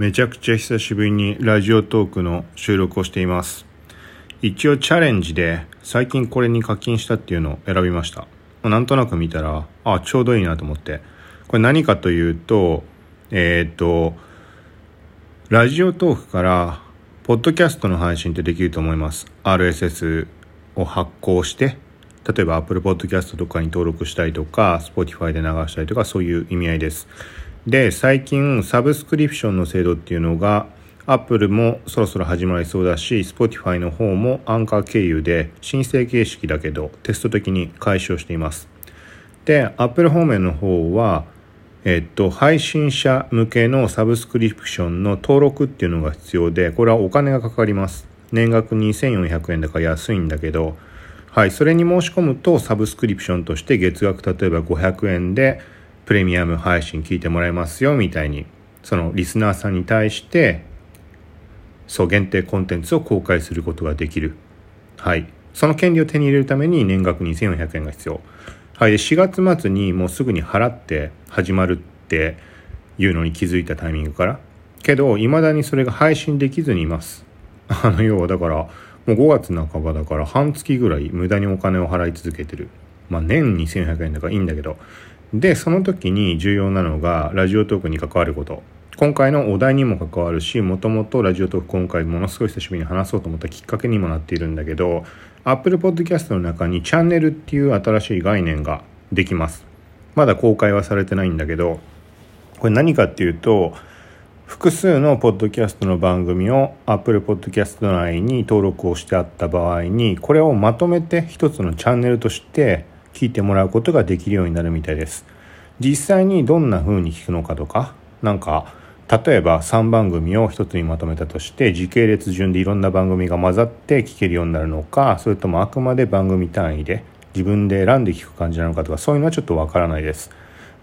めちゃくちゃ久しぶりにラジオトークの収録をしています。一応チャレンジで最近これに課金したっていうのを選びました。なんとなく見たら、あ、ちょうどいいなと思って。これ何かというと、えーっと、ラジオトークから、ポッドキャストの配信ってできると思います。RSS を発行して、例えば Apple Podcast とかに登録したりとか、Spotify で流したりとか、そういう意味合いです。で、最近、サブスクリプションの制度っていうのが、Apple もそろそろ始まりそうだし、Spotify の方もアンカー経由で申請形式だけどテスト的に開始をしています。で、Apple 方面の方は、えっと、配信者向けのサブスクリプションの登録っていうのが必要で、これはお金がかかります。年額2400円だから安いんだけど、はい、それに申し込むとサブスクリプションとして月額例えば500円でプレミアム配信聞いてもらえますよみたいに、そのリスナーさんに対して、そう限定コンテンツを公開することができる。はい。その権利を手に入れるために年額2400円が必要。はい。で、4月末にもうすぐに払って始まるっていうのに気づいたタイミングから。けど、未だにそれが配信できずにいます。あの、要はだから、もう5月半ばだから半月ぐらい無駄にお金を払い続けてる。まあ年2400円だからいいんだけど。で、その時に重要なのがラジオトークに関わること。今回のお題にも関わるし、もともとラジオトーク今回ものすごい久しぶりに話そうと思ったきっかけにもなっているんだけど、Apple Podcast の中にチャンネルっていう新しい概念ができます。まだ公開はされてないんだけど、これ何かっていうと、複数のポッドキャストの番組を Apple Podcast 内に登録をしてあった場合に、これをまとめて一つのチャンネルとして聞いてもらうことができるようになるみたいです。実際にどんな風に聞くのかとか、なんか、例えば3番組を一つにまとめたとして時系列順でいろんな番組が混ざって聞けるようになるのかそれともあくまで番組単位で自分で選んで聞く感じなのかとかそういうのはちょっとわからないです。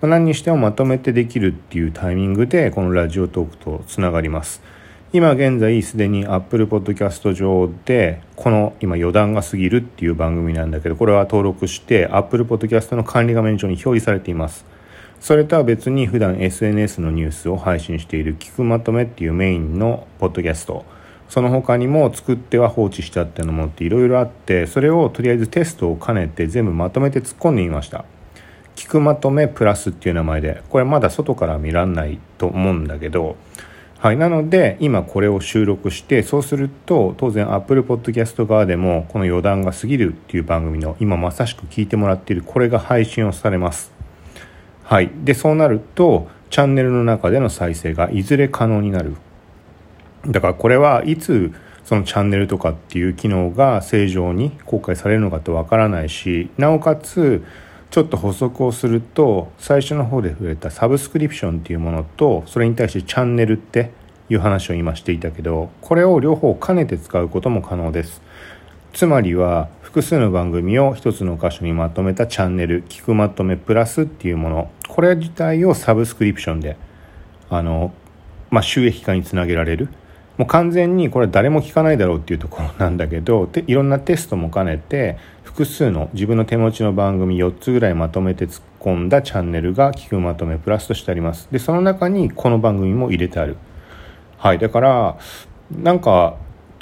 何にしてもまとめてできるっていうタイミングでこのラジオトークとつながります。今現在すでに Apple Podcast 上でこの今余談が過ぎるっていう番組なんだけどこれは登録して Apple Podcast の管理画面上に表示されています。それとは別に普段 SNS のニュースを配信している聞くまとめっていうメインのポッドキャストその他にも作っては放置しちゃっていうのもっていろいろあってそれをとりあえずテストを兼ねて全部まとめて突っ込んでみました聞くまとめプラスっていう名前でこれまだ外から見らんないと思うんだけどはいなので今これを収録してそうすると当然 Apple Podcast 側でもこの余談が過ぎるっていう番組の今まさしく聞いてもらっているこれが配信をされますはい。で、そうなると、チャンネルの中での再生がいずれ可能になる。だからこれはいつ、そのチャンネルとかっていう機能が正常に公開されるのかってわからないし、なおかつ、ちょっと補足をすると、最初の方で触れたサブスクリプションっていうものと、それに対してチャンネルっていう話を今していたけど、これを両方兼ねて使うことも可能です。つまりは複数の番組を一つの箇所にまとめたチャンネル聞くまとめプラスっていうものこれ自体をサブスクリプションであの、まあ、収益化につなげられるもう完全にこれ誰も聞かないだろうっていうところなんだけどいろんなテストも兼ねて複数の自分の手持ちの番組4つぐらいまとめて突っ込んだチャンネルが聞くまとめプラスとしてあります。でその中にこの番組も入れてある。はい。だからなんか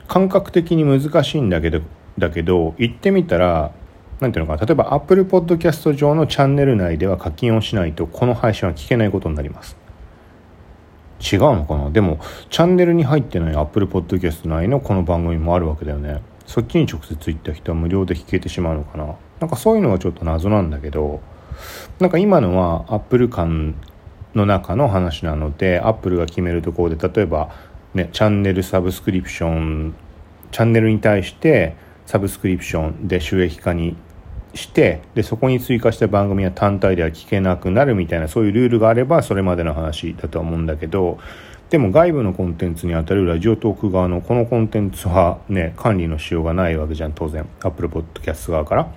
感覚的に難しいんだけどだけど言ってみたらなんていうのか例えば Apple Podcast 上のチャンネル内では課金をしないとこの配信は聞けないことになります。違うのかな？でもチャンネルに入ってない Apple Podcast 内のこの番組もあるわけだよね。そっちに直接行った人は無料で聞けてしまうのかな？なんかそういうのがちょっと謎なんだけどなんか今のは Apple 間の中の話なので Apple が決めるところで例えばねチャンネルサブスクリプションチャンネルに対してサブスクリプションで収益化にしてでそこに追加した番組は単体では聞けなくなるみたいなそういうルールがあればそれまでの話だとは思うんだけどでも外部のコンテンツにあたるラジオトーク側のこのコンテンツはね管理のしようがないわけじゃん当然。Apple Podcast 側から。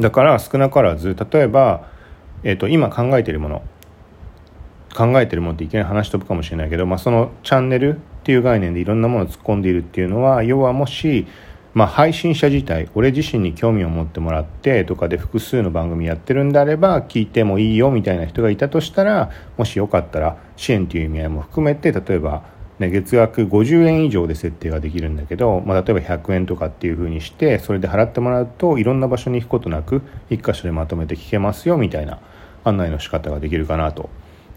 だから少なからず例えば、えー、と今考えてるもの。考えてるものっていきなり話飛ぶかもしれないけど、まあ、そのチャンネルっていう概念でいろんなものを突っ込んでいるっていうのは要はもしまあ、配信者自体俺自身に興味を持ってもらってとかで複数の番組やってるんであれば聞いてもいいよみたいな人がいたとしたらもしよかったら支援という意味合いも含めて例えば、ね、月額50円以上で設定ができるんだけど、まあ、例えば100円とかっていう風にしてそれで払ってもらうといろんな場所に行くことなく1箇所でまとめて聞けますよみたいな案内の仕方ができるかなと。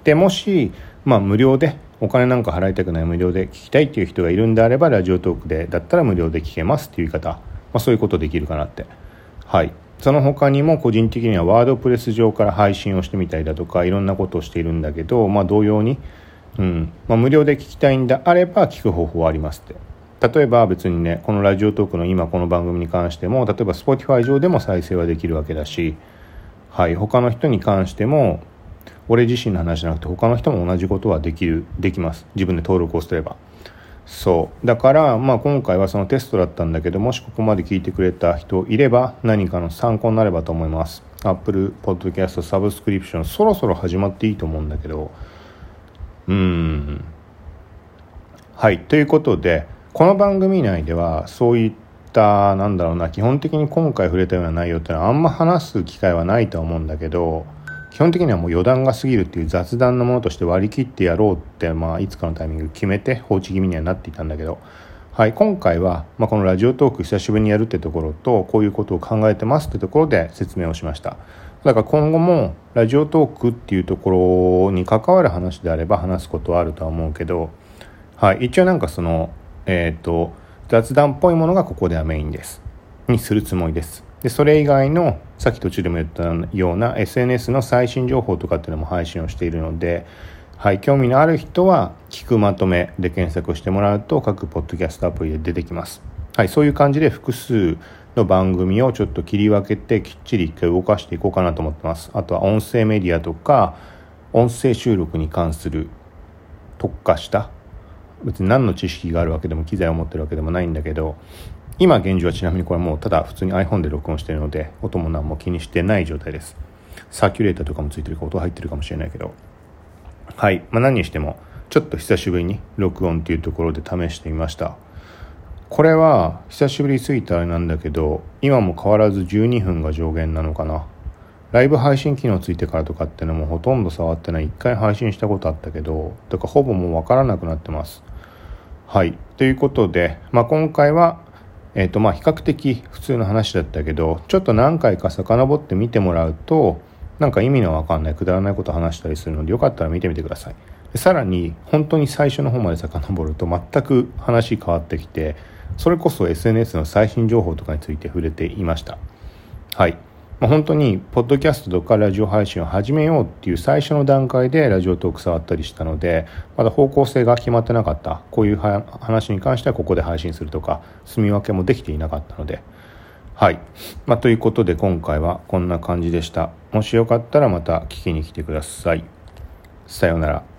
でもし、まあ、無料でお金なんか払いたくない無料で聞きたいっていう人がいるんであればラジオトークでだったら無料で聞けますっていう言い方、まあ、そういうことできるかなって。はい。その他にも個人的にはワードプレス上から配信をしてみたりだとかいろんなことをしているんだけど、まあ、同様に、うん。まあ、無料で聞きたいんであれば聞く方法はありますって。例えば別にねこのラジオトークの今この番組に関しても例えば Spotify 上でも再生はできるわけだしはい。他の人に関しても俺自身の話じゃなくて他の人も同じことはできるできます。自分で登録をすれば。そう。だからまあ今回はそのテストだったんだけどもしここまで聞いてくれた人いれば何かの参考になればと思います。Apple Podcast サブスクリプションそろそろ始まっていいと思うんだけど。うん。はい。ということでこの番組内ではそういったなんだろうな基本的に今回触れたような内容ってのはあんま話す機会はないと思うんだけど基本的にはもう余談が過ぎるっていう雑談のものとして割り切ってやろうって、まあ、いつかのタイミング決めて放置気味にはなっていたんだけど、はい、今回は、まあ、このラジオトーク久しぶりにやるってところとこういうことを考えてますってところで説明をしました。だから今後もラジオトークっていうところに関わる話であれば話すことはあるとは思うけど、はい、一応なんかそのえっ、ー、と雑談っぽいものがここではメインです。にするつもりです。でそれ以外のさっき途中でも言ったような SNS の最新情報とかっていうのも配信をしているので、はい、興味のある人は聞くまとめで検索してもらうと各ポッドキャストアプリで出てきます。はい、そういう感じで複数の番組をちょっと切り分けてきっちり一回動かしていこうかなと思ってます。あとは音声メディアとか音声収録に関する特化した別に何の知識があるわけでも機材を持ってるわけでもないんだけど今現状はちなみにこれもうただ普通に iPhone で録音してるので音も何も気にしてない状態です。サーキュレーターとかもついてるか音入ってるかもしれないけど。はい、まあ、何にしてもちょっと久しぶりに録音っていうところで試してみました。これは久しぶりすぎたあれなんだけど今も変わらず12分が上限なのかな。ライブ配信機能ついてからとかってのもほとんど触ってない。1回配信したことあったけどだからほぼもう分からなくなってます。はい。ということで、まあ、今回はえっ、ー、とまあ比較的普通の話だったけどちょっと何回か遡って見てもらうとなんか意味のわかんないくだらないこと話したりするのでよかったら見てみてください。でさらに本当に最初の方まで遡ると全く話変わってきてそれこそ SNS の最新情報とかについて触れていました。はい。まあ、本当にポッドキャストとかラジオ配信を始めようっていう最初の段階でラジオトーク触ったりしたのでまだ方向性が決まってなかった。こういう話に関してはここで配信するとか住み分けもできていなかったので。はい、まあ、ということで今回はこんな感じでした。もしよかったらまた聞きに来てください。さようなら。